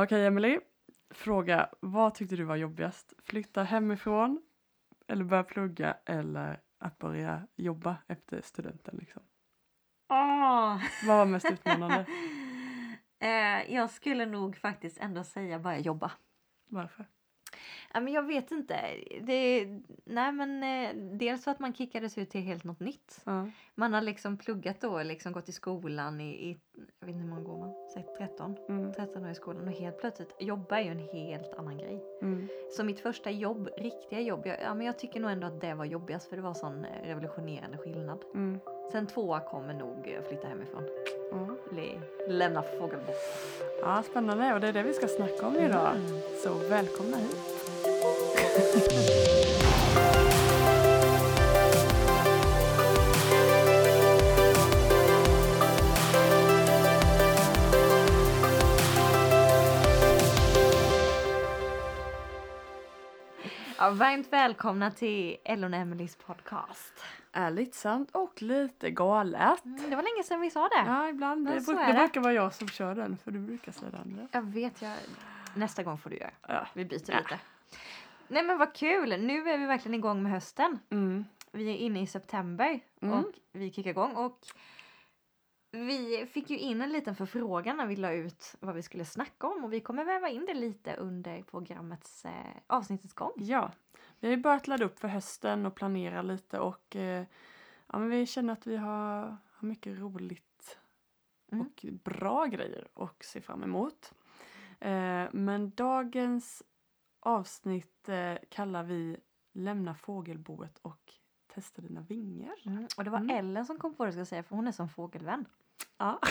Okej, Emily. Fråga, vad tyckte du var jobbigast? Flytta hemifrån eller börja plugga eller att börja jobba efter studenten? Liksom? Åh! Vad var mest utmanande? eh, jag skulle nog faktiskt ändå säga bara jobba. Varför? Ja, men jag vet inte. Det, nej, men, eh, dels för att man kickades ut till helt något nytt. Ja. Man har liksom pluggat då, liksom gått i skolan i, i jag vet inte hur många går man? Säg 13? Mm. 13 år i skolan och helt plötsligt, jobba är ju en helt annan grej. Mm. Så mitt första jobb, riktiga jobb, jag, ja, men jag tycker nog ändå att det var jobbigast för det var sån eh, revolutionerande skillnad. Mm. Sen tvåa kommer nog eh, flytta hemifrån. Le, lämna fågelbo. ja, spännande. Och det är det vi ska snacka om idag. Mm. Så välkomna hit. Ja, varmt välkomna till Ellen och Emelies podcast. Ärligt sant och lite galet. Mm, det var länge sedan vi sa det. Ja, ibland. Men Det, bruk, är det det. brukar vara jag som kör den, för du brukar säga det andra. Jag vet, jag... nästa gång får du göra. Ja. Vi byter Ja. lite. Nej men vad kul! Nu är vi verkligen igång med hösten. Mm. Vi är inne i september Mm. och vi kickar igång. Och vi fick ju in en liten förfrågan när vi la ut vad vi skulle snacka om och vi kommer väva in det lite under programmets eh, avsnittets gång. Ja, vi har ju börjat ladda upp för hösten och planera lite och eh, ja, men vi känner att vi har, har mycket roligt Mm. och bra grejer att se fram emot. Eh, men dagens avsnitt eh, kallar vi Lämna fågelboet och testa dina vingar. Mm. Och det var Mm. Ellen som kom på det ska jag säga för hon är som fågelvän. Ja.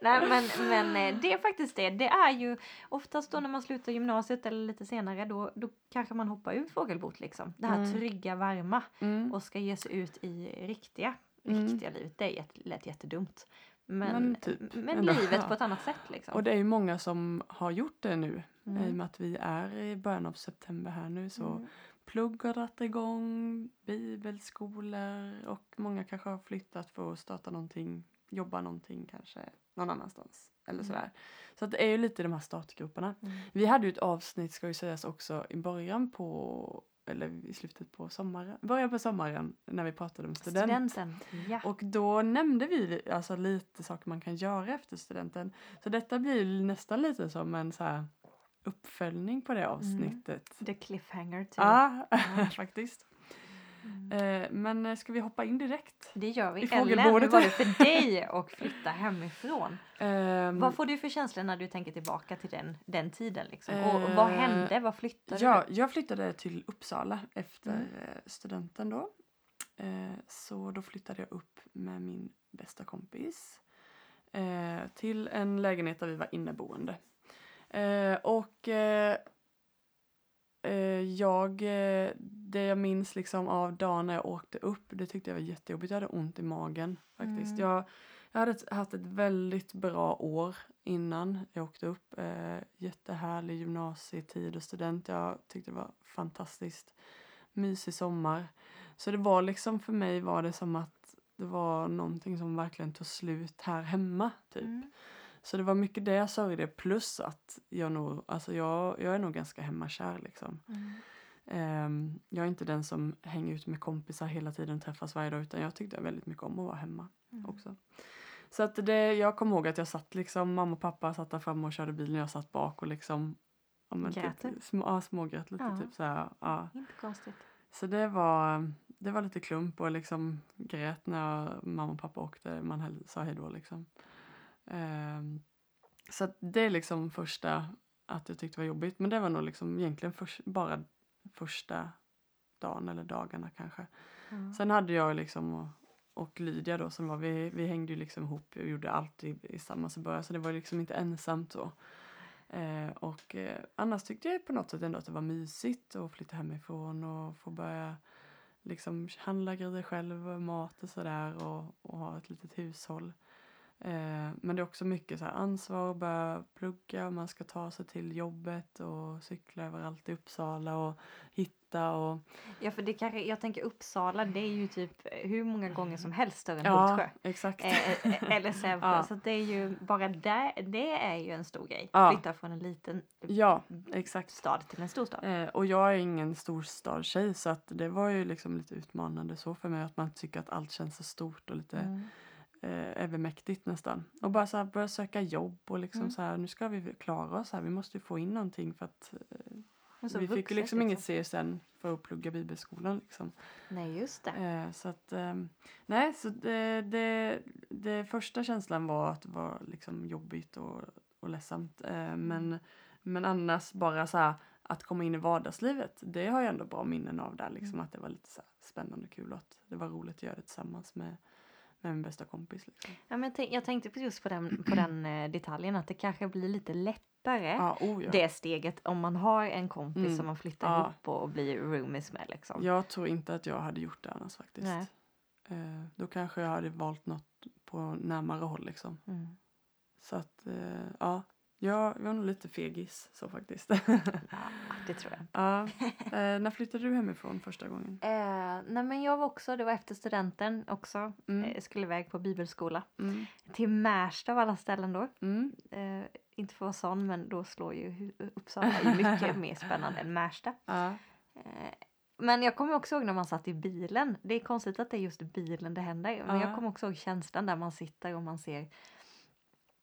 Nej, men, men eh, det är faktiskt det. Det är ju oftast då när man slutar gymnasiet eller lite senare då, då kanske man hoppar ur fågelbot liksom. Det här Mm. trygga, varma Mm. och ska ge sig ut i riktiga, Mm. riktiga livet. Det är jätte, lät jättedumt. Men, Men men, typ, ändå. livet på ett annat sätt liksom. Och det är ju många som har gjort det nu i och Mm. med att vi är i början av september här nu så Mm. Plugg har dragit igång, bibelskolor och många kanske har flyttat för att starta någonting, jobba någonting kanske någon annanstans eller Mm. sådär. Så att det är ju lite de här startgrupperna. Mm. Vi hade ju ett avsnitt ska ju sägas också i början på eller i slutet på sommaren, början på sommaren när vi pratade om student. Studenten, ja. Och då nämnde vi alltså lite saker man kan göra efter studenten. Så detta blir ju nästan lite som en så här uppföljning på det avsnittet. The cliffhanger till. Ja, Ja. faktiskt. Mm. Eh, men eh, ska vi hoppa in direkt? Det gör I vi. Ellen, hur var det för dig att flytta hemifrån? Ehm, Vad får du för känslor när du tänker tillbaka till den, den tiden? Liksom? Och vad Eh, hände? Vad flyttade Ja, jag flyttade till Uppsala efter Mm. studenten då. Så då flyttade jag upp med min bästa kompis till en lägenhet där vi var inneboende. Eh, och eh, eh, jag, eh, det jag minns liksom av dagen när jag åkte upp, det tyckte jag var jättejobbigt. Jag hade ont i magen faktiskt. Mm. Jag, jag hade haft ett väldigt bra år innan jag åkte upp. Eh, jättehärlig gymnasietid och student. Jag tyckte det var fantastiskt. Mysig sommar. Så det var liksom för mig var det som att det var någonting som verkligen tog slut här hemma. Typ. Mm. Så det var mycket det jag sörjde plus att jag nog, alltså jag, jag är nog ganska hemmakär liksom. Mm. Ehm, jag är inte den som hänger ut med kompisar hela tiden och träffas varje dag utan jag tyckte väldigt mycket om att vara hemma Mm. också. Så att det, jag kommer ihåg att jag satt liksom, mamma och pappa satt där framme och körde bilen och jag satt bak och liksom ja, men Grät typ, små, ja, smågrät lite Ja. typ så här, ja. Inte konstigt. Så det var, det var lite klump och liksom grät när jag, mamma och pappa åkte, man sa hej då liksom. Ehm, så det är liksom första att jag tyckte var jobbigt men det var nog liksom egentligen förs- bara första dagen eller dagarna kanske. Mm. Sen hade jag liksom och, och Lydia då som var, vi, vi hängde ju liksom ihop och gjorde allt i, i samma så början så det var liksom inte ensamt så. Eh, och eh, annars tyckte jag på något sätt ändå att det var mysigt att flytta hemifrån och få börja liksom handla grejer själv, mat och sådär och, och ha ett litet hushåll. Eh, men det är också mycket så ansvar att börja plugga och man ska ta sig till jobbet och cykla överallt i Uppsala och hitta och Ja, för det kanske, jag tänker Uppsala, det är ju typ hur många gånger som helst större än ja, Hultsjö. exakt. Eh, eh, eller Sävsjö. Ja. Så det är ju bara där, det är ju en stor grej. Ja. Flytta från en liten Ja, exakt. stad till en stor stad. Eh, och jag är ingen storstadstjej så att det var ju liksom lite utmanande så för mig att man tycker att allt känns så stort och lite Mm. Eh, övermäktigt nästan. Och bara så här börja söka jobb och liksom Mm. så här nu ska vi klara oss här, vi måste ju få in någonting för att eh, vi fick ju liksom inget CSN för att plugga bibelskolan liksom. Nej, just det. Eh, så att ehm, nej, så det, det, det första känslan var att det var liksom jobbigt och, och ledsamt. Eh, men, men annars bara så här att komma in i vardagslivet, det har jag ändå bra minnen av där liksom att det var lite så spännande och kul och att det var roligt att göra det tillsammans med, med min bästa kompis. Liksom. Ja, men jag, tänk, jag tänkte just på den, på den eh, detaljen att det kanske blir lite lättare Ja, oh ja. det steget om man har en kompis Mm. som man flyttar Ja. ihop och blir roomies med. Liksom. Jag tror inte att jag hade gjort det annars faktiskt. Nej. Eh, då kanske jag hade valt något på närmare håll liksom. Mm. Så att eh, ja, jag var nog lite fegis så faktiskt. Ja, det tror jag. ja. eh, när flyttade du hemifrån första gången? Eh, nej men jag var också, det var efter studenten också, Mm. eh, skulle iväg på bibelskola. Mm. Till Märsta av alla ställen då. Mm. Eh, inte för att vara sån men då slår ju Uppsala mycket mer spännande än Märsta. Ja. Eh, men jag kommer också ihåg när man satt i bilen. Det är konstigt att det är just bilen det händer. Men Ja. jag kommer också ihåg känslan där man sitter och man ser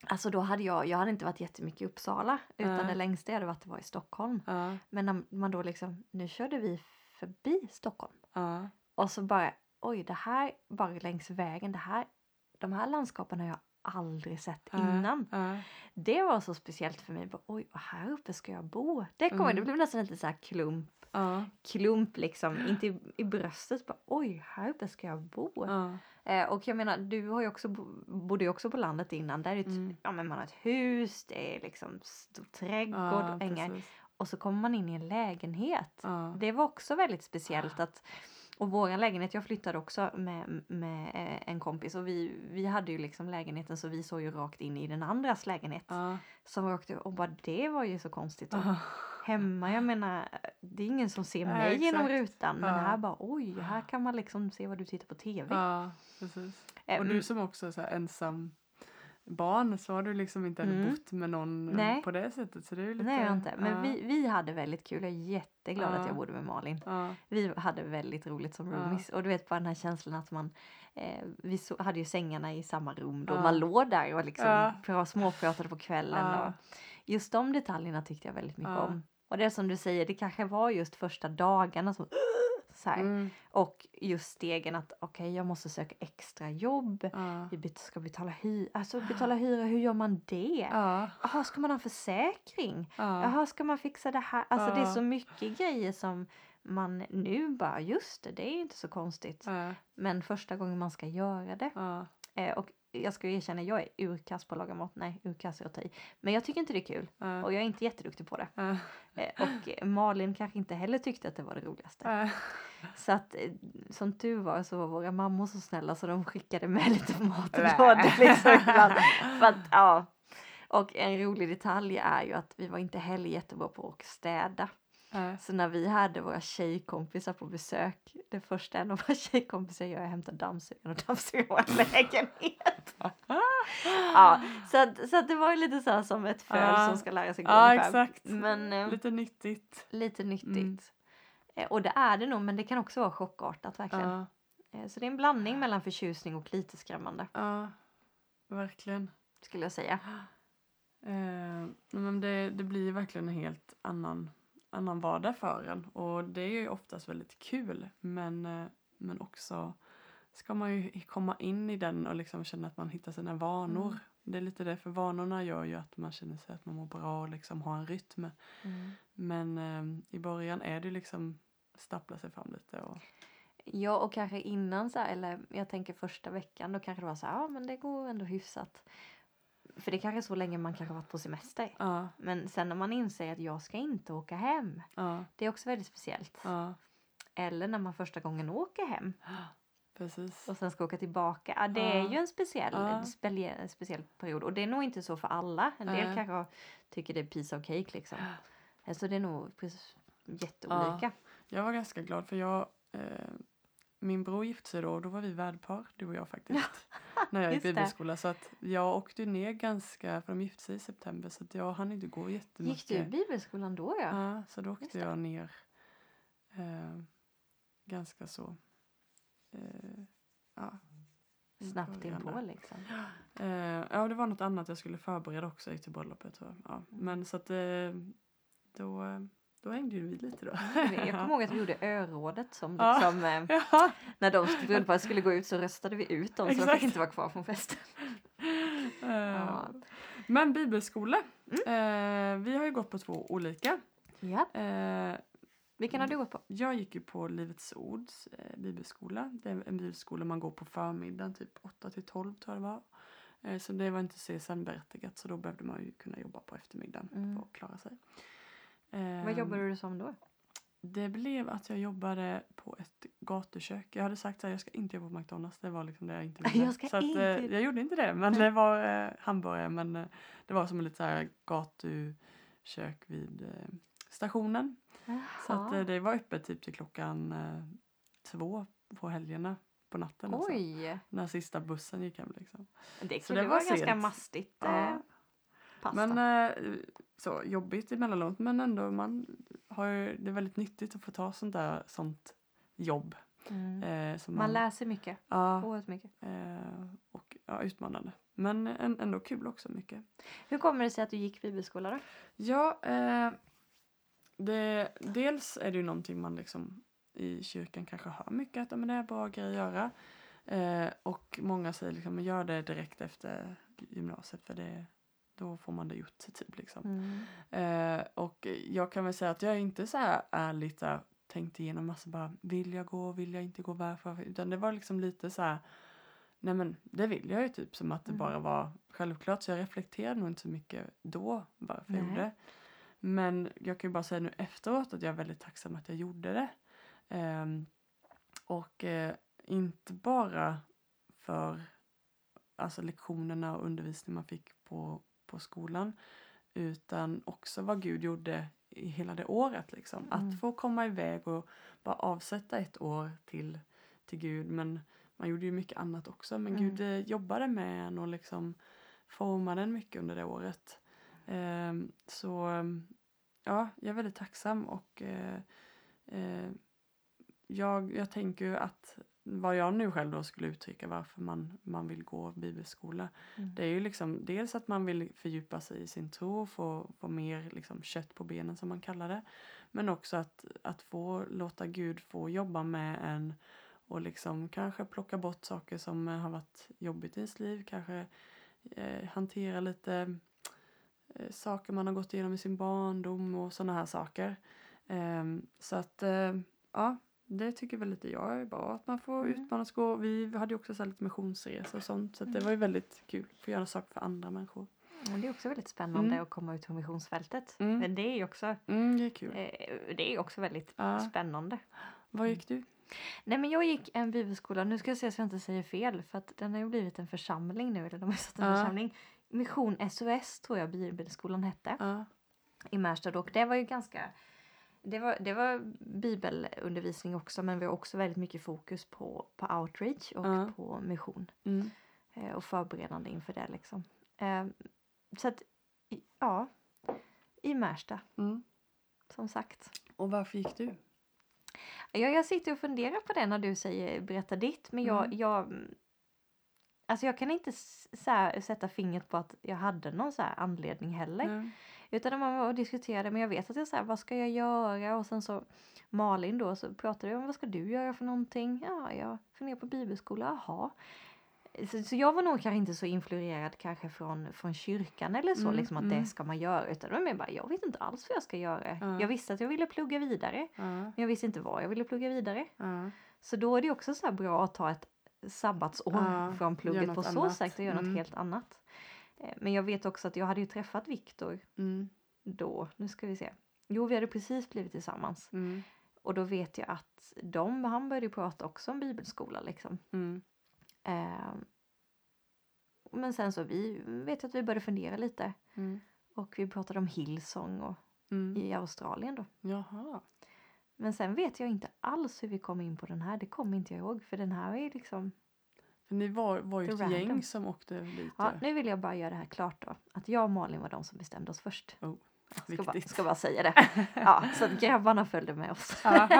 Alltså då hade jag, jag hade inte varit jättemycket i Uppsala utan Nej. det längsta jag hade varit var i Stockholm. Ja. Men när man då liksom, nu körde vi förbi Stockholm. Ja. Och så bara, oj det här bara längs vägen, det här, de här landskapen har jag aldrig sett innan. Det var så speciellt för mig. Bara, oj, och här uppe ska jag bo. Det, kommer, Mm. det blev nästan lite så här klump, Ja. klump liksom, inte i, i bröstet. Bara, oj, här uppe ska jag bo. Ja. Eh, och jag menar, du har ju också, bo- bodde ju också på landet innan. Där är ett, Mm. ja, men man har ett hus, det är liksom stor trädgård Ja, och ängar. precis. Och så kommer man in i en lägenhet. Det var också väldigt speciellt att och vår lägenhet, jag flyttade också med, med eh, en kompis och vi, vi hade ju liksom lägenheten så vi såg ju rakt in i den andras lägenhet. Ja. Som rakt och bara det var ju så konstigt. Ja. Hemma, jag menar, det är ingen som ser mig genom exakt. rutan. Men Ja. här bara oj, här kan man liksom se vad du tittar på tv. Ja, precis. Och mm, du som också är så ensam barn så har du liksom inte Mm. bott med någon Nej. på det sättet. Så det är lite, Nej, jag inte. Men ja. vi, vi hade väldigt kul. Jag är jätteglad Ja. att jag bodde med Malin. Ja. Vi hade väldigt roligt som Ja. roomies. Och du vet bara den här känslan att man eh, Vi hade ju sängarna i samma rum då. Ja. Man låg där och liksom Ja. pra, småpratade på kvällen. Ja. Och just de detaljerna tyckte jag väldigt mycket Ja. om. Och det är som du säger, det kanske var just första dagarna som så. Mm. Och just stegen att okej, jag måste söka extra jobb. Ja. Vi ska betala hyra. Alltså betala hyra, hur gör man det? Ja. Jaha, ska man ha försäkring? Ja. Jaha, ska man fixa det här? Alltså det är Ja. så mycket grejer som man nu bara, just det, det är inte så konstigt. Ja. Men första gången man ska göra det. Ja. Eh, och jag ska ju erkänna, jag är urkass på att laga mat. Nej, urkass är att ta i. Men jag tycker inte det är kul. Ja. Och jag är inte jätteduktig på det. Eh, och eh, Malin kanske inte heller tyckte att det var det roligaste. Ja. Så att eh, som tur var så var våra mammor så snälla så de skickade med lite mat lådor liksom ibland. För att, ja. Och en rolig detalj är ju att vi var inte heller jättebra på att städa. Ja. Så när vi hade våra tjejkompisar på besök, det första en av våra tjejkompisar gör är att hämta dammsugaren och dammsuga vår lägenhet. ja, så, att, så att det var ju lite så som ett föl Ja. som ska lära sig gå Ja, exakt. Men eh, lite, Lite nyttigt. nyttigt. Mm. Eh, och det är det nog, men det kan också vara chockartat verkligen. Ja. Eh, Så det är en blandning mellan förtjusning och lite skrämmande ja, verkligen. skulle jag säga. Men det, det blir verkligen en helt annan, annan vardag för en. Och det är ju oftast väldigt kul. Men, eh, men också ska man ju komma in i den och liksom känna att man hittar sina vanor. Mm. Det är lite det, för vanorna gör ju att man känner sig att man mår bra och liksom har en rytm. Men eh, i början är det liksom stappla sig fram lite. Och, Ja, och kanske innan så här, eller jag tänker första veckan, då kanske det var så här, ja men det går ändå hyfsat. För det kanske är så länge man kanske varit på semester. ja, Men sen när man inser att jag ska inte åka hem, ja, det är också väldigt speciellt. ja. Eller när man första gången åker hem. precis. och sen ska åka tillbaka. Ja, det är ju en speciell, en en speciell period och det är nog inte så för alla. En del kanske tycker det är piece of cake liksom. Så det är nog jätteolika. Jag var ganska glad för jag, eh, min bror gifte sig då och då var vi värdpar, du och jag faktiskt. när jag gick bibelskola. Så att jag åkte ner ganska, för de gifte sig i september så att jag hann inte gå jättemycket. Gick du i bibelskolan då ja? Ja, så då åkte jag ner eh, ganska så. Eh, ja. Snabbt inpå liksom. Eh, ja, det var något annat jag skulle förbereda också till bröllopet. Ja. Mm. Men så att eh, då, eh, då hängde ju vi lite då. Jag kommer ihåg att vi gjorde örådet som Ja. liksom, eh, ja, när de brudpar skulle gå ut så röstade vi ut dem så de Exakt. fick inte vara kvar från festen. eh, Ja. Men bibelskola. Mm. Eh, vi har ju gått på två olika. Ja. Eh, Vilken har du gått på? jag gick ju på Livets Ords bibelskola. Det är en bibelskola man går på förmiddagen, typ 8 till 12 tror jag det var. Så det var inte CSN-berättigat så då behövde man ju kunna jobba på eftermiddagen Mm. för att klara sig. Vad Eh, jobbade du som då? Det blev att jag jobbade på ett gatukök. Jag hade sagt att jag ska inte jobba på McDonalds. Det var liksom det jag inte ville. Jag ska så att, inte- eh, jag gjorde inte det. Men det var eh, hamburgare. Men eh, det var som en lite så här gatukök vid eh, stationen. Så att, eh, det var öppet typ till klockan eh, två på helgerna på natten. Alltså, Oj! när sista bussen gick hem liksom. Det Så det vara var ganska sent. mastigt Ja. Pasta. Men eh, så jobbigt emellanåt men ändå man har det är väldigt nyttigt att få ta sånt där sånt jobb. mm. Eh, Man lär sig mycket. Ja, Oerhört mycket. eh, och ja, utmanande. Men en, ändå kul också mycket. Hur kommer det sig att du gick bibelskola då? Ja, eh, det, dels är det ju någonting man liksom i kyrkan kanske hör mycket att men det är bra grej att göra. Och många säger liksom, gör det direkt efter gymnasiet för det, då får man det gjort typ liksom. Mm. Eh, och jag kan väl säga att jag är inte så här ärligt där, tänkt igenom massa bara vill jag gå, vill jag inte gå, varför? Utan det var liksom lite så här nej men det vill jag ju typ som att det Mm. bara var självklart så jag reflekterade nog inte så mycket då varför jag Nej. gjorde. Men jag kan ju bara säga nu efteråt att jag är väldigt tacksam att jag gjorde det. Ehm, och eh, inte bara för alltså lektionerna och undervisningen man fick på, på skolan utan också vad Gud gjorde i hela det året. Liksom. Mm. Att få komma iväg och bara avsätta ett år till, till Gud. Men man gjorde ju mycket annat också. Men Mm. Gud eh, jobbade med en och liksom formade en mycket under det året. Ehm, så ja, jag är väldigt tacksam och eh, eh, jag, jag tänker ju att vad jag nu själv då skulle uttrycka varför man, man vill gå bibelskola. Mm. Det är ju liksom dels att man vill fördjupa sig i sin tro och få, få mer liksom kött på benen som man kallar det. Men också att, att få låta Gud få jobba med en och liksom kanske plocka bort saker som eh, har varit jobbigt i ens liv. Kanske eh, hantera lite eh, saker man har gått igenom i sin barndom och sådana här saker. Ehm, så att eh, ja, det tycker väl lite jag är bra att man får Mm. utmanas. Gå. Vi hade ju också så lite missionsresor och sånt så det Mm. var ju väldigt kul att få göra saker för andra människor. Men det är också väldigt spännande Mm. att komma ut på missionsfältet. Mm. Men det är ju också, Mm, det är kul. eh, det är också väldigt Ja. spännande. Vad gick du? Nej men jag gick en bibelskola, nu ska jag se så jag inte säger fel för att den har ju blivit en församling nu, eller de har satt en Ja. församling. Mission SOS tror jag bibelskolan hette Ja. i Märsta och det var ju ganska det var, det var bibelundervisning också men vi har också väldigt mycket fokus på, på outreach och Ja. på mission Mm. eh, och förberedande inför det liksom. Eh, så att ja, i Märsta Mm. som sagt. Och varför gick du? Jag, jag sitter och funderar på det när du säger berätta ditt men jag, Mm. jag Alltså jag kan inte sätta fingret på att jag hade någon så här anledning heller. Nej. Utan man var och diskuterade men jag vet att jag här, vad ska jag göra? Och sen så Malin då så pratade vi om vad ska du göra för någonting? Ja, jag funderar på bibelskola, jaha. Så, så jag var nog kanske inte så influerad kanske från, från kyrkan eller så, Mm, liksom att mm. det ska man göra. Utan det var mer bara, jag vet inte alls vad jag ska göra. Ja. Jag visste att jag ville plugga vidare. Men jag visste inte vad jag ville plugga vidare. Så då är det också så bra att ta ett sabbatsår från plugget på så sätt och göra Mm. något helt annat. Eh, Men jag vet också att jag hade ju träffat Viktor Mm. då, nu ska vi se. Jo, vi hade precis blivit tillsammans. Mm. Och då vet jag att de, han började prata också om bibelskola liksom. Mm. Eh, men sen så vi vet jag att vi började fundera lite. Mm. Och vi pratade om Hillsong och, Mm. i Australien då. Jaha. Men sen vet jag inte alls hur vi kom in på den här. Det kommer inte jag ihåg. För den här är liksom... Ni var, var ju ett random. gäng som åkte dit. Ja, nu vill jag bara göra det här klart då. Att jag och Malin var de som bestämde oss först. Oh, Ska bara, ska bara säga det. Ja, så att grabbarna följde med oss. Ja.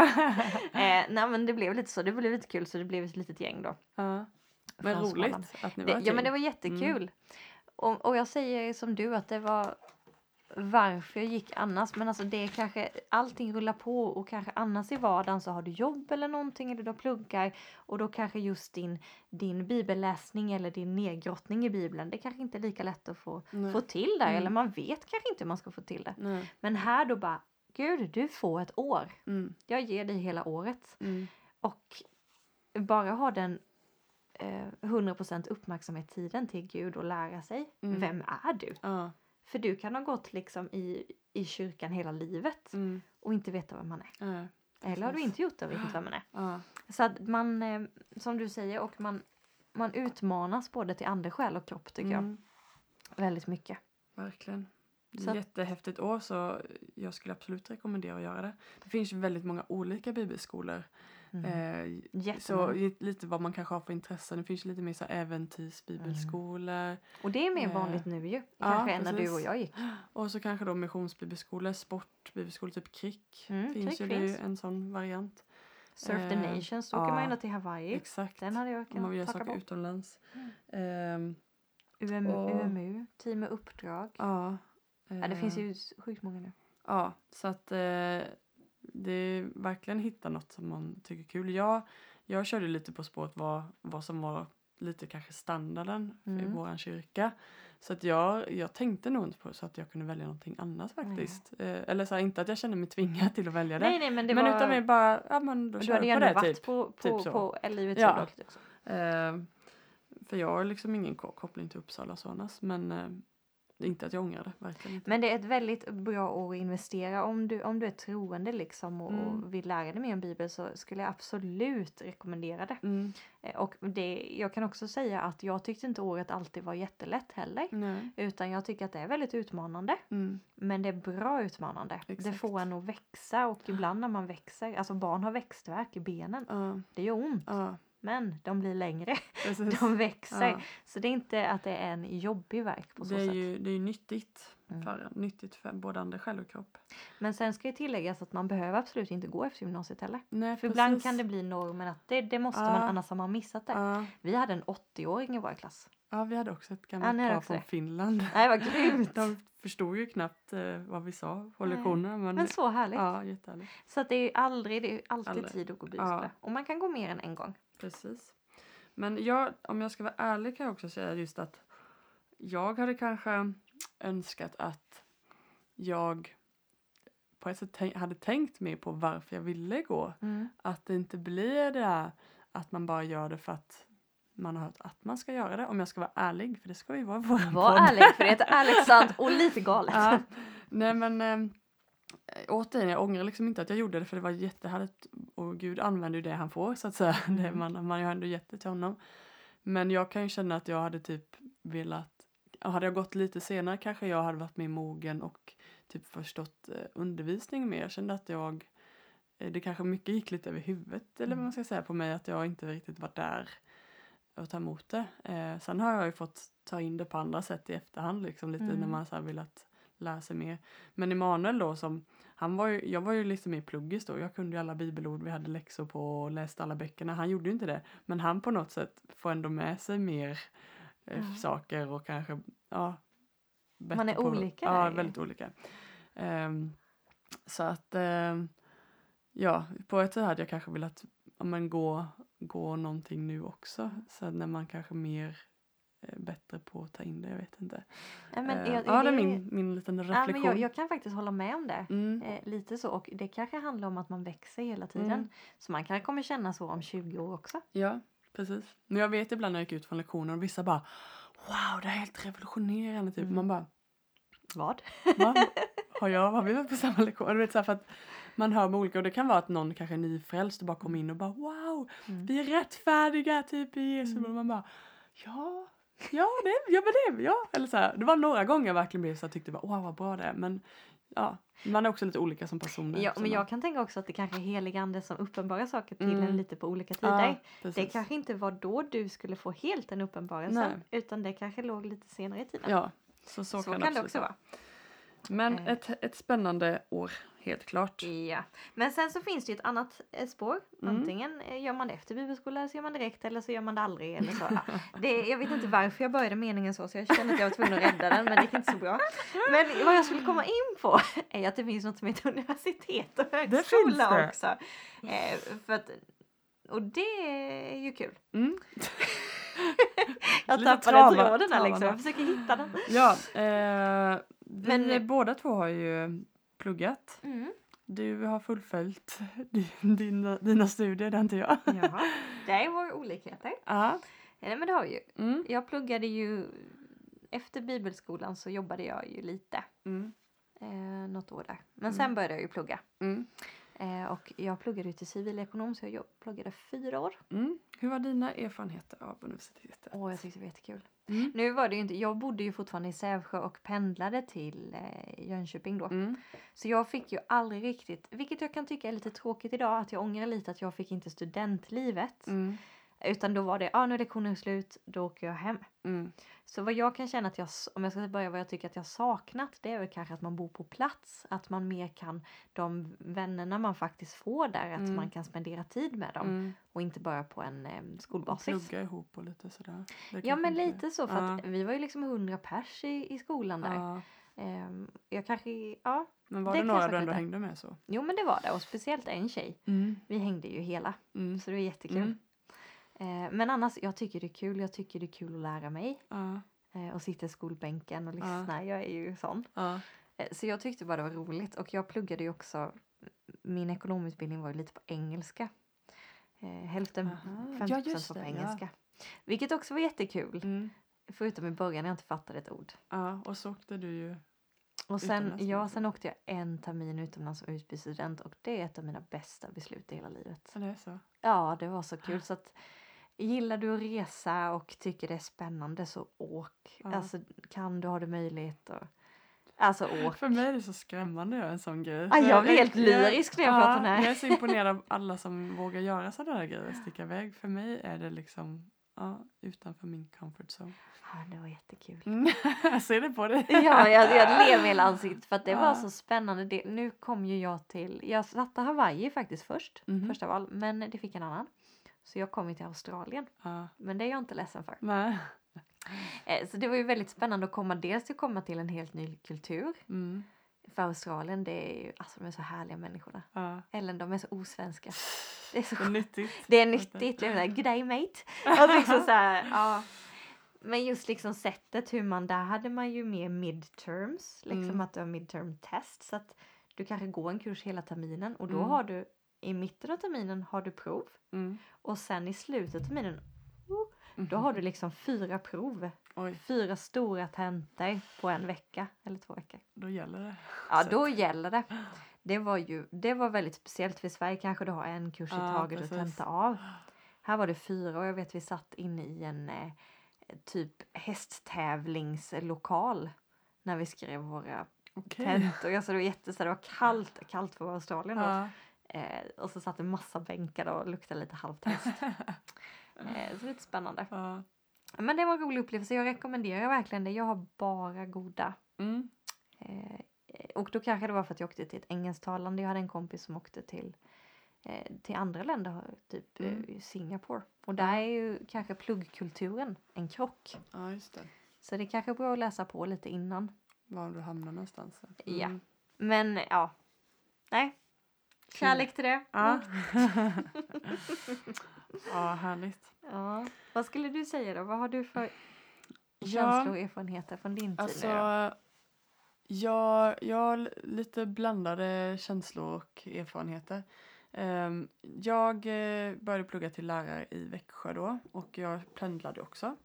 eh, nej men det blev lite så. Det blev lite kul så det blev ett litet gäng då. ja. Men roligt Småland. att ni var Det, ett ja men det var jättekul. Och, och jag säger som du att det var varför jag gick annars. Men alltså det är kanske allting rullar på och kanske annars i vardagen så har du jobb eller någonting eller du pluggar och då kanske just din, din bibelläsning eller din nedgrottning i bibeln det kanske inte är lika lätt att få, Nej. få till där Mm. eller man vet kanske inte hur man ska få till det. Nej. Men här då bara Gud, du får ett år. Mm. Jag ger dig hela året. Mm. Och bara ha den eh, 100% uppmärksamhet tiden till Gud och lära sig. Mm. Vem är du? Ja. För du kan ha gått liksom i, i kyrkan hela livet Mm. och inte veta vem man är. Ja. Eller har du inte gjort det och vet inte vem man är. Ja. Så att man, eh, som du säger, och man, man utmanas både till ande, själ och kropp tycker Mm. jag. Väldigt mycket. Verkligen. Det är Så jättehäftigt år så jag skulle absolut rekommendera att göra det. Det finns väldigt många olika bibelskolor. Mm. Eh, så lite vad man kanske har för intressen. Det finns lite mer så här äventyrsbibelskolor. Och det är mer eh, vanligt nu ju. ja, Kanske än när du och jag gick. Och så kanske då missionsbibelskolor, sportbibelskolor, typ KRIK. Mm, finns KRIK ju finns. en sån variant. Surf the Eh, Nations, då åker man ja, ända till Hawaii. Exakt. Den hade jag Om man vill göra kunnat saker på. utomlands. Mm. UMU, Och- UMU, team med uppdrag. ja. Ja, det finns eh, ju s- sjukt många nu. Ja, så att eh, det är verkligen hitta något som man tycker är kul. Jag, jag körde lite på spåret vad, vad som var lite kanske standarden i Mm. våran kyrka. Så att jag, jag tänkte nog inte på så att jag kunde välja någonting annat faktiskt. Eh, eller så här, inte att jag kände mig tvingad till att välja det. Nej, nej, men det men var... utan mer bara, ja men då kör jag på det varit typ. på, på, Typ så. på Livets Ja. Också. Eh, för jag har liksom ingen ko- koppling till Uppsala och så annars. Men eh, inte att jag ångrar det, verkligen inte. Men det är ett väldigt bra år att investera. Om du, om du är troende liksom och, Mm. och vill lära dig mer om Bibeln så skulle jag absolut rekommendera det. Mm, Eh, Och det, jag kan också säga att jag tyckte inte året alltid var jättelätt heller. nej. Utan jag tycker att det är väldigt utmanande. Mm, Men det är bra utmanande. Det Exakt. får en att växa och ibland när man växer, alltså barn har växtverk i benen. ja, Det gör ont. ja, Men de blir längre. precis. De växer. Ja. Så det är inte att det är en jobbig verk på så Det är sätt. ju, det är ju nyttigt. Mm. För, nyttigt för både ande, själ och kropp. Men sen ska det tilläggas att man behöver absolut inte gå efter gymnasiet heller. Nej, För ibland kan det bli normen att det, det måste man, Ja. annars har man missat det. Ja, Vi hade en 80-åring i vår klass. ja, vi hade också ett Ja, gammalt hade par från det. Finland. Nej, vad grymt! De förstod ju knappt eh, vad vi sa på lektionerna. Men, Men så härligt. ja, jättehärligt. Så att det är ju aldrig, det är alltid Aldrig. tid att gå bibelskola. Ja. Och man kan gå mer än en gång. Precis. Men jag, om jag ska vara ärlig kan jag också säga just att jag hade kanske önskat att jag på ett sätt tänk, hade tänkt mer på varför jag ville gå. Att det inte blir det där att man bara gör det för att man har hört att man ska göra det. Om jag ska vara ärlig, för det ska vi vara i vår Var podd. ärlig, för det är ett ärligt sant och lite galet. Ja. Nej men eh, återigen, jag ångrar liksom inte att jag gjorde det för det var jättehärligt och Gud använder ju det han får så att säga. Det, Mm. man, man har ändå gett det till honom. Men jag kan ju känna att jag hade typ velat, hade jag gått lite senare kanske jag hade varit mer mogen och typ förstått eh, undervisning mer. Jag kände att jag, eh, det kanske mycket gick lite över huvudet eller vad Mm. man ska säga på mig att jag inte riktigt var där och ta emot det. Eh, sen har jag ju fått ta in det på andra sätt i efterhand liksom lite Mm. när man så här velat lära sig mer. Men Emanuel då som, han var ju, jag var ju lite mer pluggis då. Jag kunde ju alla bibelord, vi hade läxor på och läste alla böckerna. Han gjorde ju inte det. Men han på något sätt får ändå med sig mer Ja. saker och kanske, ja. Man är på, olika Ja, där väldigt olika. Ehm, så att, ehm, ja, på ett sätt hade jag kanske velat ja, men gå, gå någonting nu också. Så när man kanske mer är bättre på att ta in det, jag vet inte. Ja, men Eh, jag- ja, det är min, min liten Ja, reflektion. men jag, jag kan faktiskt hålla med om det. Mm, Eh, lite så. Och det kanske handlar om att man växer hela tiden. Mm. Så man kanske kommer känna så om 20 år också. ja, precis. Men jag vet ibland när jag gick ut från lektionen och vissa bara Wow, det här är helt revolutionerande. Typ. Mm. Man bara, Vad? va? har jag, har vi varit på samma lektion? Du vet, så här, för att man hör med olika och det kan vara att någon kanske är nyfrälst och bara kommer in och bara wow, Mm. vi är rättfärdiga typ i Jesu Mm. och man bara ja, ja det, ja men det, ja. Eller så här, det var några gånger jag verkligen blev så jag tyckte bara wow vad bra det är men ja, man är också lite olika som personer. Ja, men jag kan tänka också att det kanske är helig ande som uppenbarar saker till Mm. en lite på olika tider. ja, det kanske inte var då du skulle få helt den uppenbarelsen Nej. utan det kanske låg lite senare i tiden. Ja, så, så, så, kan, det också vara. Men Eh. ett, ett spännande år, helt klart. Ja. Men sen så finns det ju ett annat eh, spår. Mm. Antingen eh, gör man det efter bibelskola eller så gör man det direkt eller så gör man det aldrig. Eller så. Det, jag vet inte varför jag började meningen så så jag kände att jag var tvungen att rädda den men det gick inte så bra. Men vad jag skulle komma in på är att det finns något som heter universitet och högskola det. också. Eh, för att, och det är ju kul. Mm. Jag tappade trauma- tråden här liksom. Jag försöker hitta den. Ja, eh, vi Men- båda två har ju pluggat. Mm. Du har fullföljt din, dina, dina studier, det har inte jag. Jaha. Det är våra olikheter. Ja. Nej men det har vi ju. Mm. Jag pluggade ju efter bibelskolan så jobbade jag ju lite. Mm. Eh, något år där. Men Mm. sen började jag ju plugga. Mm. Eh, och jag pluggade ju till civilekonom så jag pluggade fyra år. Mm. Hur var dina erfarenheter av universitetet? Åh, jag tyckte det var jättekul. Mm. Nu var det inte, jag bodde ju fortfarande i Sävsjö och pendlade till eh, Jönköping då. Mm. Så jag fick ju aldrig riktigt, vilket jag kan tycka är lite tråkigt idag, att jag ångrar lite att jag fick inte studentlivet. Utan då var det, ja ah, nu är lektionen slut, då åker jag hem. Mm. Så vad jag kan känna att jag, om jag ska börja vad jag tycker att jag saknat, det är väl kanske att man bor på plats. Att man mer kan, de vännerna man faktiskt får där, att Mm. man kan spendera tid med dem. Mm. Och inte bara på en eh, Och skolbasis. plugga ihop och lite sådär. Ja men lite så, för att Ja. vi var ju liksom 100 pers i, i skolan där. Ja. Ehm, jag kanske, ja, Men var Det det, några du ändå hängde med så? jo men det var det. Och speciellt en tjej. Mm. Vi hängde ju hela, Mm. så det var jättekul. Mm. Eh, men annars, jag tycker det är kul. Jag tycker det är kul att lära mig. Ja. Eh, och sitta i skolbänken och Ja. lyssna. Jag är ju sån. Ja. Eh, Så jag tyckte bara det var roligt och jag pluggade ju också, min ekonomutbildning var ju lite på engelska. Eh, hälften, Aha. 50 Ja, var på det, ja. engelska. Vilket också var jättekul. Mm. Förutom i början när jag inte fattade ett ord. ja, och så åkte du ju. Och sen, ja, sen åkte jag en termin utomlands som utbytesstudent och det är ett av mina bästa beslut i hela livet. Ja, det är så. Ja, det var så kul. Så att, gillar du att resa och tycker det är spännande så åk. Ja. Alltså, kan du ha det möjligt och, Alltså åk. För mig är det så skrämmande att göra en sån grej. Ah, jag blir helt lyrisk när jag pratar om det här. Jag är så imponerad av alla som vågar göra sådana här grejer, sticka iväg. För mig är det liksom ja, utanför min comfort zone. Ja, det var jättekul. Mm. jag ser det på dig. Ja, jag, jag ler med hela ansiktet för att det var Ja. så spännande. Det, nu kom ju jag till, jag satte Hawaii faktiskt först, Mhm. första val, men det fick en annan. Så jag kom ju till Australien, Ja. men det är jag inte ledsen för. Nej. Eh, Så det var ju väldigt spännande att komma, dels att komma till en helt ny kultur. Mm. För Australien, det är ju, alltså de är så härliga människorna. Ja. Eller de är så osvenska. Det är så Det är nyttigt. Det är nyttigt. Det är good day mate. Och liksom så här, ja. Men just liksom sättet hur man, där hade man ju mer midterms. Liksom Mm. att du har midterm test. Så att du kanske går en kurs hela terminen och då Mm. har du i mitten av terminen har du prov. Mm. Och sen i slutet av terminen då har du liksom fyra prov. Oj, Fyra stora tentor på en vecka eller två veckor. då gäller det. Ja, då gäller det. Det var ju det var väldigt speciellt för i Sverige kanske du har en kurs i Ja, taget precis. och tenta av. Här var det fyra och jag vet vi satt inne i en eh, typ hästtävlingslokal när vi skrev våra Okej. tentor. Alltså det var jätte, det var kallt, kallt för Australien då. Ja. Eh, och så satt en massa bänkar och luktade lite halvt häst. Eh, så lite spännande. ja. Men det var en rolig upplevelse. Jag rekommenderar verkligen det. Jag har bara goda Mm. Eh, och då kanske det var för att jag åkte till ett engelsktalande. Jag hade en kompis som åkte till, eh, till andra länder, typ Mm. eh, Singapore. Och där är ju kanske pluggkulturen en krock. ja, just det. Så det är kanske är bra att läsa på lite innan. Var du hamnar någonstans. Ja. Mm. Men ja, nej. Kärlek till det. Ja. Mm. ja, härligt. ja. Vad skulle du säga då? Vad har du för Ja. känslor och erfarenheter från din tid Alltså, jag, jag har lite blandade känslor och erfarenheter. Ehm, jag eh, började plugga till lärare i Växjö då och jag pendlade också.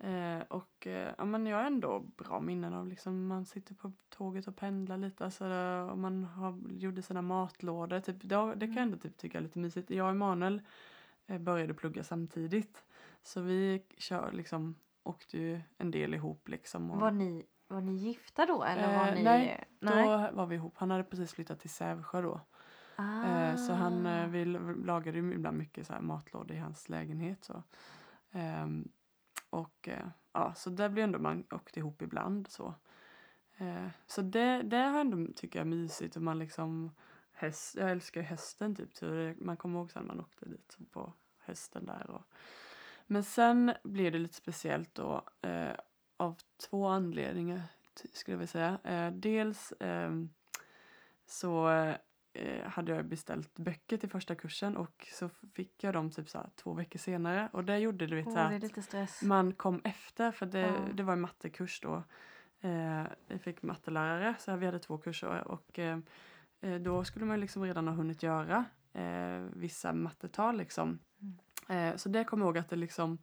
Eh, och eh, ja, men jag har ändå bra minnen av liksom man sitter på tåget och pendlar lite alltså, och man har, gjorde sina matlådor. Typ, det, det kan jag ändå typ tycka är lite mysigt. Jag och Emanuel eh, började plugga samtidigt. Så vi kör liksom åkte ju en del ihop liksom. Och, Var ni, var ni gifta då? Eller var Eh, ni... nej, nej. Då var vi ihop. Han hade precis flyttat till Sävsjö då. Eh, Så han, Ah. eh, vi lagade ju ibland mycket så här matlådor i hans lägenhet. Så. Ehm, och eh, ja, så där blir ändå man åkt ihop ibland så. Eh, så det, det har ändå tycker jag är mysigt och man liksom häst, jag älskar ju hästen typ. Så man kommer ihåg sen man åkte dit på hösten där. Och, men sen blir det lite speciellt då eh, av två anledningar skulle jag vilja säga. Eh, dels ehm, så eh, hade jag beställt böcker till första kursen och så fick jag dem typ så två veckor senare och det gjorde du vet, Åh, så det att man kom efter för det, Ja. det var en mattekurs då. Eh, jag fick mattelärare så vi hade två kurser och eh, eh, då skulle man liksom redan ha hunnit göra eh, vissa mattetal liksom. Mm. Eh, så det kommer jag ihåg att det liksom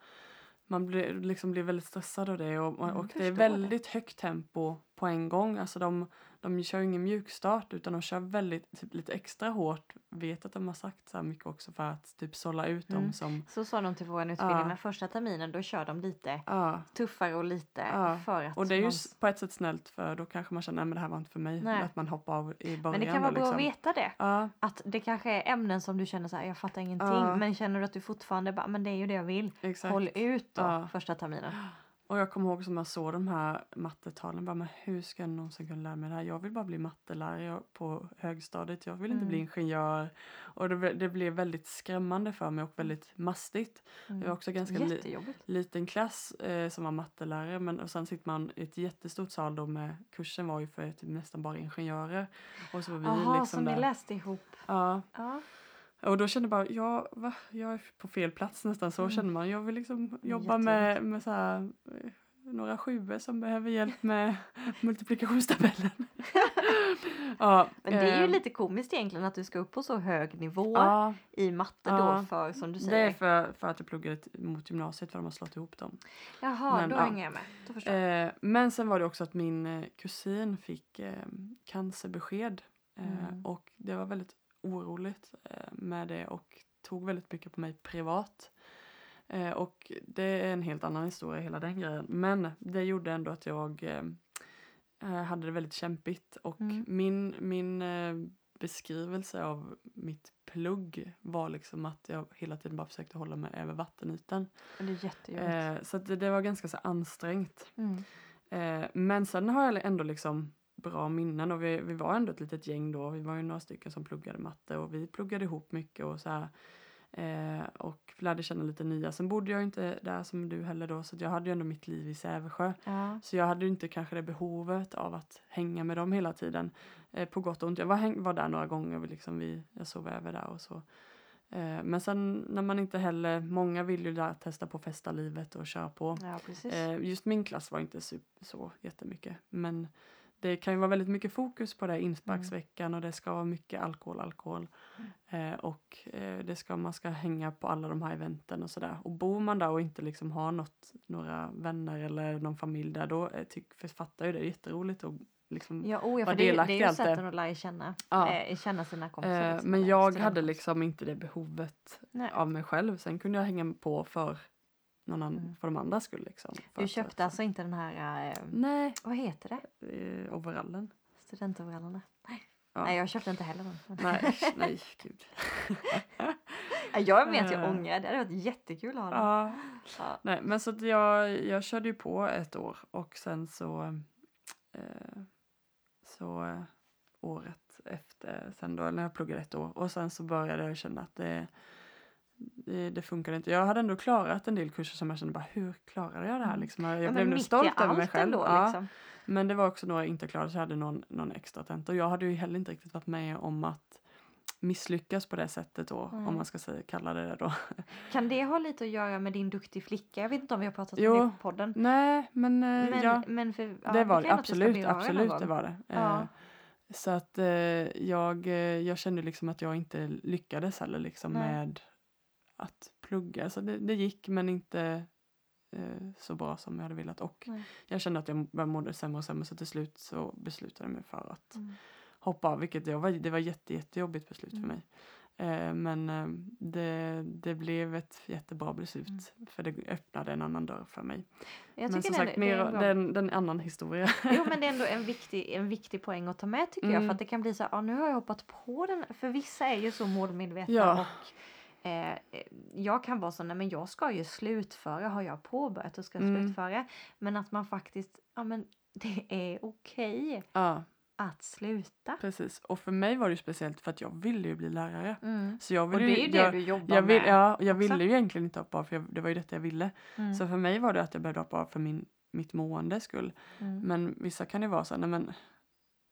man blir, liksom blir väldigt stressad av det och, och, och det är förstår det. väldigt högt tempo på en gång. Alltså de, de kör ju ingen mjukstart utan de kör väldigt, typ, lite extra hårt. Vet att de har sagt så här mycket också för att typ sålla ut dem Mm. som Så sa de till vår utbildning, Ja. men första terminen då kör de lite Ja, tuffare och lite Ja. för att och det är ju på ett sätt snällt för då kanske man känner nej men det här var inte för mig. Nej. Att man hoppar av i början. Men det kan vara bra att liksom. veta det. Att det kanske är ämnen som du känner så här, jag fattar ingenting. Men känner du att du fortfarande bara, men det är ju det jag vill. exakt. Håll ut då första terminen. Och jag kommer ihåg som jag såg de här mattetalen. Bara, men hur ska jag någonsin kunna lära mig det här? Jag vill bara bli mattelärare på högstadiet. Jag vill inte bli Mm. ingenjör. Och det, det blev väldigt skrämmande för mig och väldigt mastigt. Mm. Jag var också ganska li- liten klass eh, som var mattelärare. Men och sen sitter man i ett jättestort sal då med kursen var ju för typ nästan bara ingenjörer. Och så var vi Jaha, liksom ni där. läste ihop. Ja, Ja. Och då kände bara, ja, va? jag är på fel plats nästan. Så Mm. känner man. Jag vill liksom jobba med, med så här, eh, några sjuor som behöver hjälp med multiplikationstabellen. ja, Men det är ju eh, lite komiskt egentligen att du ska upp på så hög nivå Ja, i matte Ja. då för som du det säger. är för, för att jag pluggade mot gymnasiet för de har slått ihop dem. Jaha, men, då ja. hänger jag med. Då förstår jag. Eh, men sen var det också att min eh, kusin fick eh, cancerbesked. Eh, Mm. Och det var väldigt oroligt eh, med det och tog väldigt mycket på mig privat. Eh, och det är en helt annan historia hela den grejen. Men det gjorde ändå att jag eh, hade det väldigt kämpigt. Och Mm. min, min beskrivelse av mitt plugg var liksom att jag hela tiden bara försökte hålla mig över vattenytan. Det är jättejobbigt. Så det, det var ganska så ansträngt. Mm. Men sen har jag ändå liksom bra minnen och vi, vi var ändå ett litet gäng då. Vi var ju några stycken som pluggade matte och vi pluggade ihop mycket och så här. Eh, och lärde känna lite nya. Sen bodde jag inte där som du heller då så jag hade ju ändå mitt liv i Sävsjö. Ja. Så jag hade ju inte kanske det behovet av att hänga med dem hela tiden. Eh, på gott och ont. Jag var, var där några gånger, vi liksom vi, jag sov över där och så. Eh, men sen när man inte heller, många vill ju där testa på festa livet och köra på. ja, precis. Eh, just min klass var inte så, så jättemycket. Men det kan ju vara väldigt mycket fokus på det insparksveckan och det ska vara mycket alkohol, alkohol. Eh, och eh, det ska, man ska hänga på alla de här eventen och sådär. Och bor man där och inte liksom har något, några vänner eller någon familj där då eh, tyck, fattar ju det är jätteroligt och liksom Ja, oh, ja var för det, är- det delaktig är i ju allt det. sätten att lära känna, Ja. eh, känna sina kompisar. Eh, liksom, men jag hade liksom inte det behovet Nej. av mig själv. Sen kunde jag hänga på för någon annan, Mm. för de andra skull. Liksom, Du att- köpte alltså inte den här, eh, Nej, vad heter det? eh, overallen. Studentoverallerna? Nej. Ja. Nej, jag köpte inte heller den. Nej, nej, gud. Jag är med att jag Eh. ångrar, det hade varit jättekul att ha den. Ja, Ja. nej, men så att jag, jag körde ju på ett år och sen så eh, så eh, året efter sen då när jag pluggade ett år och sen så började jag känna att det det, det funkade inte. Jag hade ändå klarat en del kurser som jag kände bara hur klarade jag det här Mm. liksom? Jag Ja, blev nog i stolt över mig själv. Ändå, ja. liksom. Men det var också några jag inte klarade så jag hade någon, någon extra tenta. Och jag hade ju heller inte riktigt varit med om att misslyckas på det sättet då, Mm. om man ska säga, kalla det det då. Kan det ha lite att göra med din duktig flicka? Jag vet inte om vi har pratat Jo, om det på podden. Nej, men, eh, Men, ja, men för, ja, det var det absolut, absolut det var det. Ja. Eh, så att eh, jag, eh, jag kände liksom att jag inte lyckades heller liksom Nej. med att plugga. Så det, det gick men inte eh, så bra som jag hade velat och Nej. jag kände att jag började må sämre och sämre så till slut så beslutade jag mig för att Mm. hoppa av vilket jag var, det var jätte, jättejobbigt beslut för Mm. mig. Eh, men eh, det, det blev ett jättebra beslut Mm. för det öppnade en annan dörr för mig. Jag men som det, sagt, mer, det, är en, det är en annan historia. Jo men det är ändå en viktig, en viktig poäng att ta med tycker jag. Mm. För att det kan bli så här, ah, nu har jag hoppat på den. För vissa är ju så målmedvetna Ja. och eh, eh, jag kan vara så, nej men jag ska ju slutföra, har jag påbörjat och ska Mm. slutföra. Men att man faktiskt, ja men det är okej ja, att sluta. precis. Och för mig var det speciellt för att jag ville ju bli lärare. Mm. Så jag Och ville det är ju det jag, du jobbar jag vill, med. Ja, jag också. ville ju egentligen inte hoppa av för jag, det var ju detta jag ville. Mm. Så för mig var det att jag började hoppa av för min, mitt måendes skull. Mm. Men vissa kan ju vara så nej men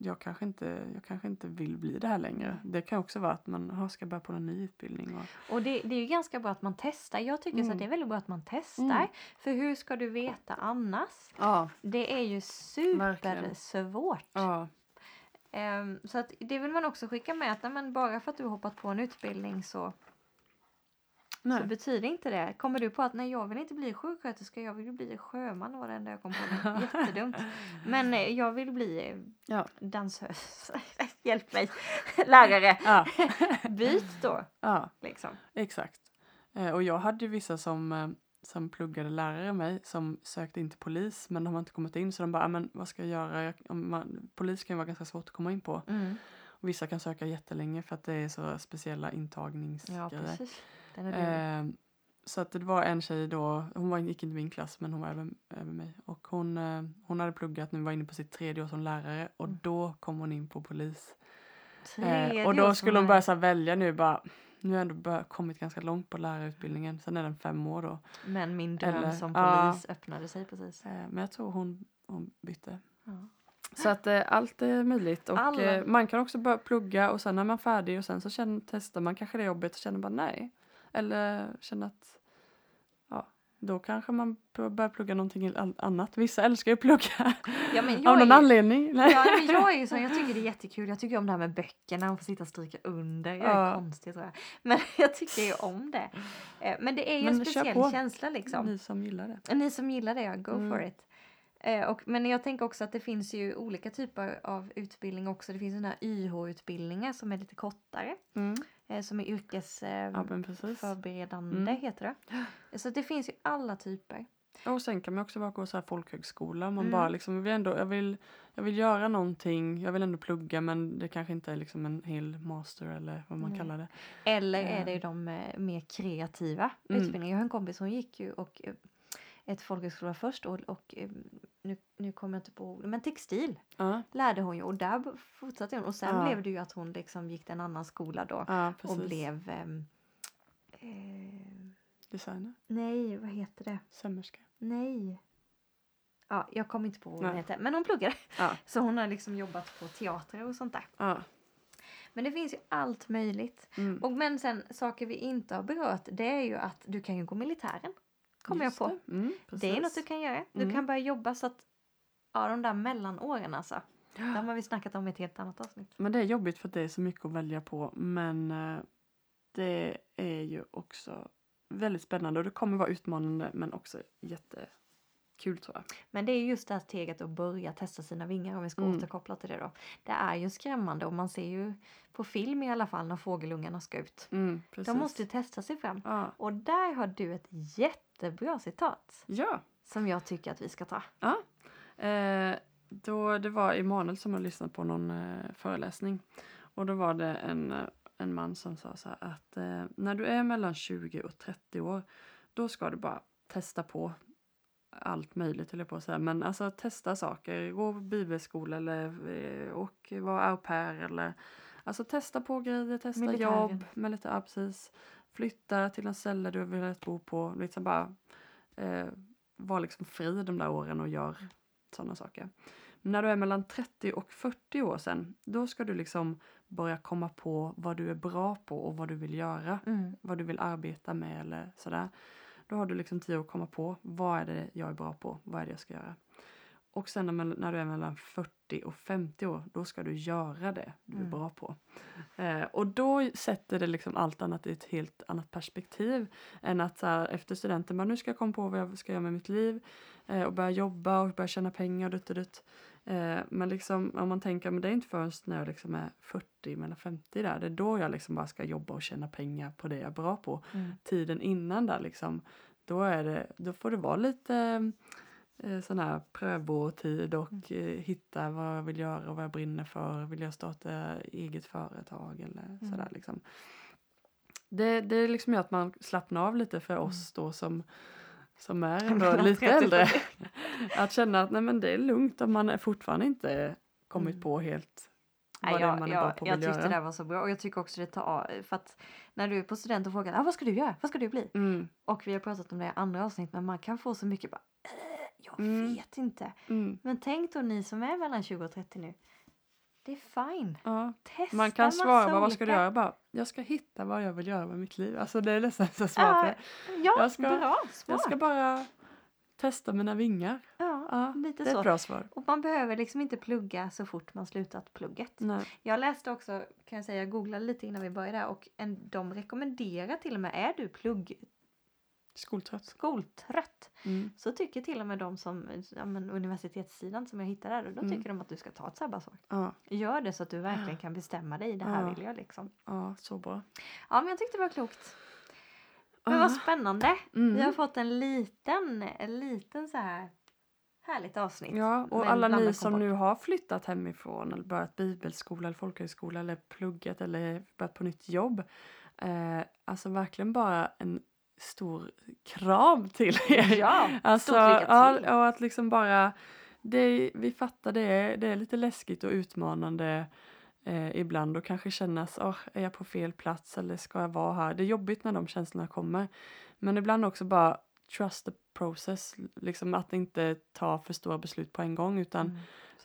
jag kanske inte, jag kanske inte vill bli det här längre. Mm. Det kan också vara att man aha, ska börja på en ny utbildning. Och, Och det, det är ju ganska bra att man testar. Jag tycker så Mm. att det är väldigt bra att man testar. Mm. För hur ska du veta annars? ja, Det är ju supersvårt. ja, Ehm, så att det vill man också skicka med att nej, men bara för att du har hoppat på en utbildning så, så nej. betyder inte det. Kommer du på att nej jag vill inte bli sjuksköterska, jag vill bli sjöman var det enda jag kom på. Jättedumt. Men eh, jag vill bli eh, Ja. dansös. Hjälp mig. Lärare. Ja, Byt då. ja, Liksom. exakt. Eh, och jag hade ju vissa som, som pluggade lärare mig som sökte in till polis men de har inte kommit in så de bara, "Ah, men vad ska jag göra? Jag, om man, polis kan ju vara ganska svårt att komma in på. Mm. Och vissa kan söka jättelänge för att det är så speciella Ja intagningsgrejer. precis. Är. Eh, så att det var en tjej då, hon var, gick inte i min klass men hon var över, över mig. Och hon, eh, hon hade pluggat nu, var inne på sitt tredje år som lärare och Mm. då kom hon in på polis. Eh, och då skulle hon börja är- här välja nu bara, nu har jag ändå bör, kommit ganska långt på lärarutbildningen, sen är den fem år då. Men min dröm Eller- som ja. polis öppnade sig precis. Eh, men jag tror hon, hon bytte. Ja. Så att eh, allt är möjligt och eh, man kan också börja plugga och sen är man färdig och sen så känner, testar man kanske det jobbet och känner bara nej. Eller känner att ja, då kanske man bör- börjar plugga någonting annat. Vissa älskar ju att plugga Ja, men jag av någon ju- anledning. Ja, men jag är ju så, jag tycker det är jättekul. Jag tycker om det här med böckerna, man får sitta och stryka under. Jag är Ja. konstig tror jag. Men jag tycker ju om det. Eh, Men det är ju en Men kör speciell känsla liksom. Ni som gillar det. Ni som gillar det, ja, go Mm. for it. Eh, och, men jag tänker också att det finns ju olika typer av utbildning också. Det finns sådana här YH-utbildningar som är lite kortare. Mm. Eh, som är yrkesförberedande Ja precis. förberedande Mm. heter det. Så det finns ju alla typer. Och sen kan man också bara gå så här folkhögskola. Man Mm. bara liksom, vill ändå, jag, vill, jag vill göra någonting, jag vill ändå plugga men det kanske inte är liksom en hel master eller vad man Nej. kallar det. Eller är Eh. det de eh, mer kreativa Mm. utbildningarna. Jag har en kompis hon gick ju och eh, ett folkhögskola först och, och eh, nu, nu kommer jag inte på men textil Ja, lärde hon ju och där fortsatte hon och sen Ja. blev det ju att hon liksom gick till en annan skola då precis. och blev ehm, eh, Designer, nej vad heter det? sömmerska. Nej. Ja, jag kommer inte på vad hon Nej. heter men hon pluggade. Så hon har liksom jobbat på teater och sånt där. Men det finns ju allt möjligt. Mm. Och men sen saker vi inte har berört det är ju att du kan ju gå militären. Kommer jag på. det. Mm, Det är något du kan göra. Du Mm. kan börja jobba så att ja, de där mellanåren alltså. Det har vi snackat om i ett helt annat avsnitt. Men det är jobbigt för att det är så mycket att välja på. Men eh, det är ju också väldigt spännande och det kommer vara utmanande men också jättekul tror jag. Men det är just det här steget att börja testa sina vingar om vi ska Mm. återkoppla till det då. Det är ju skrämmande och man ser ju på film i alla fall när fågelungarna ska ut. Mm. De måste ju testa sig fram. Ja. Och där har du ett jättebra citat ja. som jag tycker att vi ska ta. Ja. Eh, då det var Emanuel som har lyssnat på någon eh, föreläsning. Och då var det en, eh, en man som sa så här att eh, när du är mellan 20 och 30 år då ska du bara testa på allt möjligt höll jag på att säga. Men alltså testa saker, gå på bibelskola eller eh, och vara au pair eller alltså testa på grejer, testa Militären. jobb med lite, ja, precis. Flytta till en ställe du vill att bo på, liksom bara eh, var liksom fri de där åren och gör sådana saker. Men när du är mellan 30 och 40 år sen, då ska du liksom börja komma på vad du är bra på och vad du vill göra. Mm. Vad du vill arbeta med eller sådär. Då har du liksom tid att komma på vad är det jag är bra på, vad är det jag ska göra. Och sen när, när du är mellan 40 och 50 år, då ska du göra det du är Mm. bra på. Eh, och då sätter det liksom allt annat i ett helt annat perspektiv än att så här, efter studenten, bara, nu ska jag komma på vad jag ska göra med mitt liv eh, och börja jobba och börja tjäna pengar dutt dutt. Eh, men liksom, om man tänker, men det är inte förrän när jag liksom är 40, mellan 50 där, det är då jag liksom bara ska jobba och tjäna pengar på det jag är bra på. Mm. Tiden innan där liksom, då, är det, då får det vara lite sån här prövotid och Mm. eh, hitta vad jag vill göra och vad jag brinner för. Vill jag starta eget företag eller Mm. sådär liksom. Det, det liksom gör att man slappnar av lite för Mm. oss då som, som är ändå lite 30 och äldre. 40. Att känna att nej, men det är lugnt om man är fortfarande inte kommit Mm. på helt Nej, det jag, man jag, jag tyckte det göra. där var så bra och jag tycker också det tar för att när du är på student och frågar ah, vad ska du göra, vad ska du bli? Mm, Och vi har pratat om det i andra avsnitt men man kan få så mycket bara "Eh, jag Mm. vet inte. mm, Men tänk då ni som är mellan 20 och 30 nu. Det är fine. ja. Testa Man kan svara bara, vad ska du olika." göra? Bara, jag ska hitta vad jag vill göra med mitt liv. Alltså det är nästan så svar på Ja, Jag ska- bra svar. Jag ska bara testa mina vingar. ja, Ja, lite det är så. ett bra svar. Och man behöver liksom inte plugga så fort man slutat plugget. Nej. Jag läste också, kan jag säga, jag googlade lite innan vi började och en, de rekommenderar till och med, är du plugg Skoltrött. skoltrött Mm. så tycker till och med de som, ja, men universitetssidan som jag hittade där, då Mm. tycker de att du ska ta ett sabbatsår. Ja, Gör det så att du verkligen kan bestämma dig, det här Ja. vill jag liksom. ja, så bra. Ja men jag tyckte det var klokt. Men vad spännande. Mm. Vi har fått en liten, en liten så här härligt avsnitt. Ja, och alla ni som nu har flyttat hemifrån eller börjat bibelskola eller folkhögskola eller pluggat eller börjat på nytt jobb. Eh, alltså verkligen bara en stor kram till er. Ja, Alltså, stort lycka ja, till. och att liksom bara, det, vi fattar det, det är lite läskigt och utmanande eh, ibland och kanske kännas, oh, är jag på fel plats eller ska jag vara här? Det är jobbigt när de känslorna kommer. Men ibland också bara trust the process, liksom att inte ta för stora beslut på en gång utan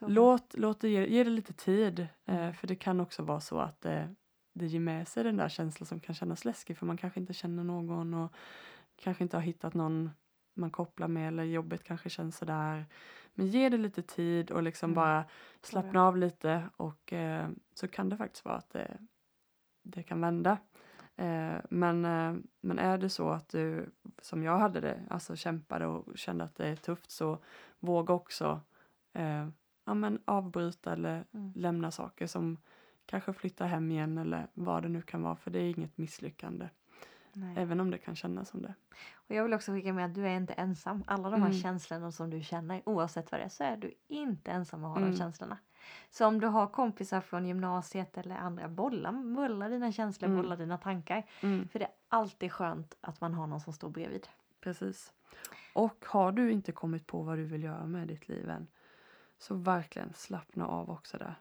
Mm, låt, låt det ge, ge det lite tid. Eh, för det kan också vara så att det, det ger med sig den där känslan som kan kännas läskig för man kanske inte känner någon och kanske inte har hittat någon man kopplar med eller jobbet kanske känns sådär. Men ge det lite tid och liksom Mm. bara slappna av lite och eh, så kan det faktiskt vara att det, det kan vända. Eh, men, eh, men är det så att du, som jag hade det, alltså kämpade och kände att det är tufft så våga också eh, ja, men avbryta eller Mm. lämna saker som kanske flytta hem igen eller vad det nu kan vara för det är inget misslyckande. Nej. Även om det kan kännas som det. Och jag vill också skicka med att du är inte ensam. Alla de här Mm. känslorna som du känner, oavsett vad det är, så är du inte ensam att ha Mm. de känslorna. Så om du har kompisar från gymnasiet eller andra, bolla, bolla dina känslor, Mm. bolla dina tankar. Mm, För det är alltid skönt att man har någon som står bredvid. precis. Och har du inte kommit på vad du vill göra med ditt liv än så verkligen slappna av också där.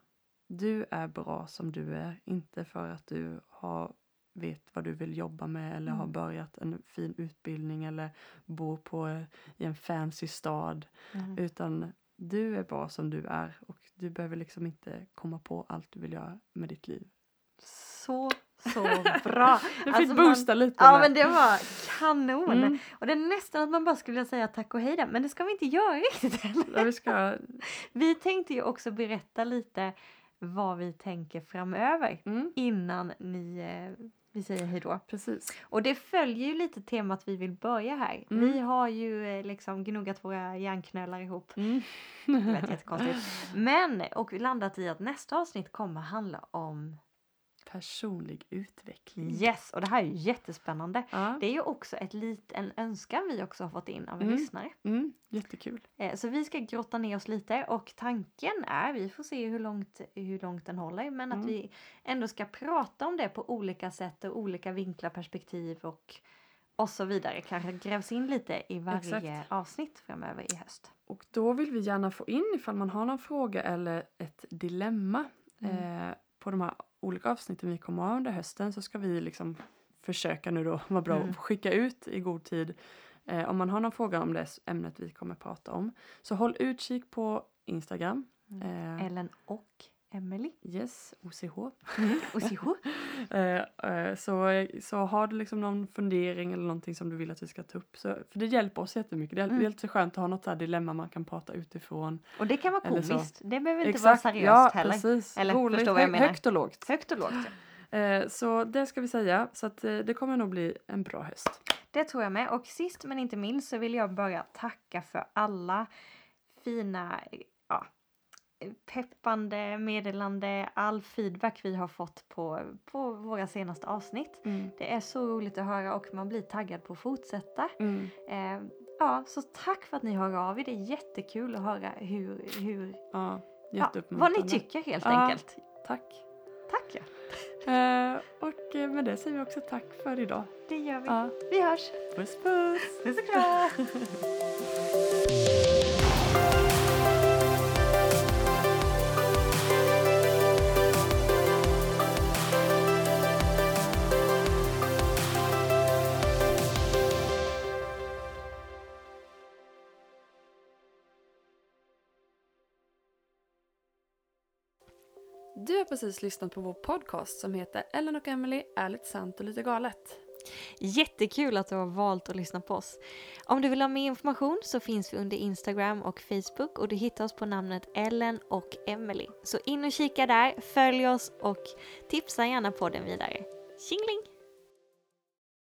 Du är bra som du är, inte för att du har vet vad du vill jobba med eller har Mm. börjat en fin utbildning eller bor på, i en fancy stad. Utan du är bra som du är och du behöver liksom inte komma på allt du vill göra med ditt liv. Så, så bra! Du Alltså, fick man- boosta lite Ja med. men det var kanon! Mm. Och det är nästan att man bara skulle vilja säga tack och hej där, men det ska vi inte göra riktigt än. Ja, vi ska... Vi tänkte ju också berätta lite vad vi tänker framöver Mm, innan ni, eh, vi säger hej då. precis. Och det följer ju lite temat vi vill börja här. Mm. Vi har ju eh, liksom gnuggat våra hjärnknölar ihop. Mm. Det lät jättekonstigt. Men, och landat i att nästa avsnitt kommer handla om Personlig utveckling. yes, och det här är ju jättespännande. Ja. Det är ju också ett lit, en önskan vi också har fått in av en Mm. lyssnare. Mm, jättekul. Eh, Så vi ska grotta ner oss lite och tanken är, vi får se hur långt, hur långt den håller, men Mm. att vi ändå ska prata om det på olika sätt och olika vinklar, perspektiv och, och så vidare. Kanske grävs in lite i varje Exakt. avsnitt framöver i höst. Och då vill vi gärna få in ifall man har någon fråga eller ett dilemma Mm. eh, på de här olika avsnitten vi kommer ha under hösten så ska vi liksom försöka nu då vara bra Mm. och skicka ut i god tid eh, om man har någon fråga om det ämnet vi kommer prata om. Så håll utkik på Instagram. Mm. Eh, Ellen och Emily. Yes, OCH. Och Siho. Eh, eh, så, så har du liksom någon fundering eller någonting som du vill att vi ska ta upp. Så, för det hjälper oss jättemycket. Det är, Mm. det är alltid skönt att ha något så här dilemma man kan prata utifrån. Och det kan vara komiskt. Det behöver inte vara seriöst ja, heller. precis. Eller Roligt, förstår vad jag menar. högt och lågt. Högt och lågt. ja. Eh, så det ska vi säga. Så att, eh, det kommer nog bli en bra höst. Det tror jag med. Och sist men inte minst så vill jag bara tacka för alla fina peppande meddelande, all feedback vi har fått på, på våra senaste avsnitt. Mm. Det är så roligt att höra och man blir taggad på att fortsätta. Mm. Eh, ja, så tack för att ni hör av er. Det är jättekul att höra hur, hur Ja, ja, vad ni tycker helt Ja. enkelt. Tack. Tack ja, Eh, och eh, med det säger vi också tack för idag. det gör vi. Vi hörs! puss puss! Puss och kram! precis lyssnat på vår podcast som heter Ellen och Emily ärligt sant och lite galet. Jättekul att du har valt att lyssna på oss. Om du vill ha mer information så finns vi under Instagram och Facebook och du hittar oss på namnet Ellen och Emily. Så in och kika där, följ oss och tipsa gärna podden vidare. Tjingeling!